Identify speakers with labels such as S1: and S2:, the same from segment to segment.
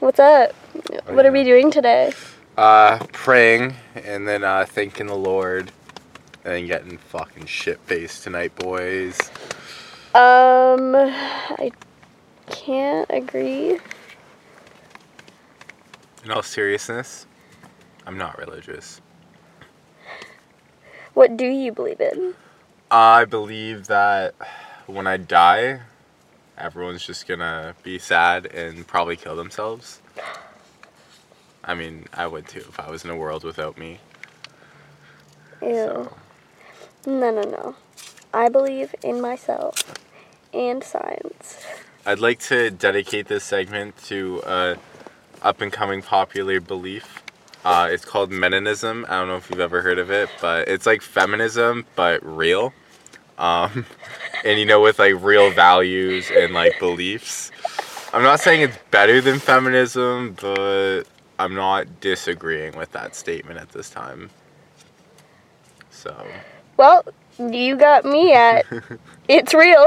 S1: What's up? What are we doing today?
S2: Uh, praying and then uh, thanking the Lord and then getting fucking shit faced tonight, boys.
S1: Um, I can't agree.
S2: In all seriousness, I'm not religious.
S1: What do you believe in?
S2: I believe that when I die, everyone's just gonna be sad and probably kill themselves. I mean, I would too if I was in a world without me.
S1: Ew.
S2: So,
S1: No, no, no. I believe in myself and science.
S2: I'd like to dedicate this segment to a up and coming popular belief. Uh, it's called Meninism. I don't know if you've ever heard of it, but it's like feminism but real. Um, and you know, with like real values and like beliefs. I'm not saying it's better than feminism, but I'm not disagreeing with that statement at this time. So,
S1: Well, you got me at it's real.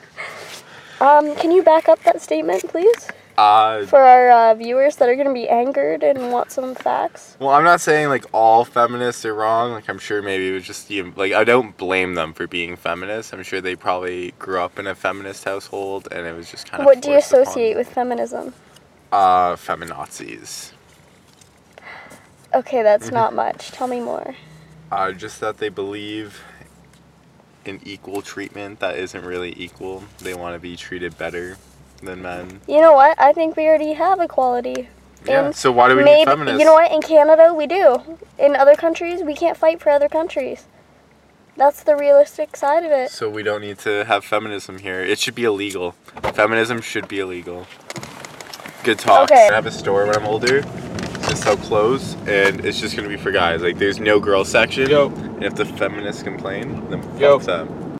S1: um, can you back up that statement, please?
S2: Uh,
S1: For our uh, viewers that are going to be angered and want some facts.
S2: Well, I'm not saying like all feminists are wrong. Like I'm sure maybe it was just the like I don't blame them for being feminists. I'm sure they probably grew up in a feminist household and it was just kind of.
S1: What do you associate with feminism?
S2: Uh, feminazis.
S1: Okay, that's not much. Tell me more.
S2: Uh, just that they believe in equal treatment that isn't really equal. They want to be treated better than men.
S1: You know what? I think we already have equality.
S2: Yeah.
S1: And
S2: So why do we
S1: Maybe
S2: need feminists?
S1: you know what? In Canada, we do. In other countries, we can't fight for other countries. That's the realistic side of it.
S2: So we don't need to have feminism here. It should be illegal. Feminism should be illegal. Good talk.
S1: Okay.
S2: I have a store when I'm older. To sell clothes, and it's just gonna be for guys. Like, there's no girl section.
S3: Yo.
S2: And if the feminists complain, then
S3: Yo.
S2: fuck them.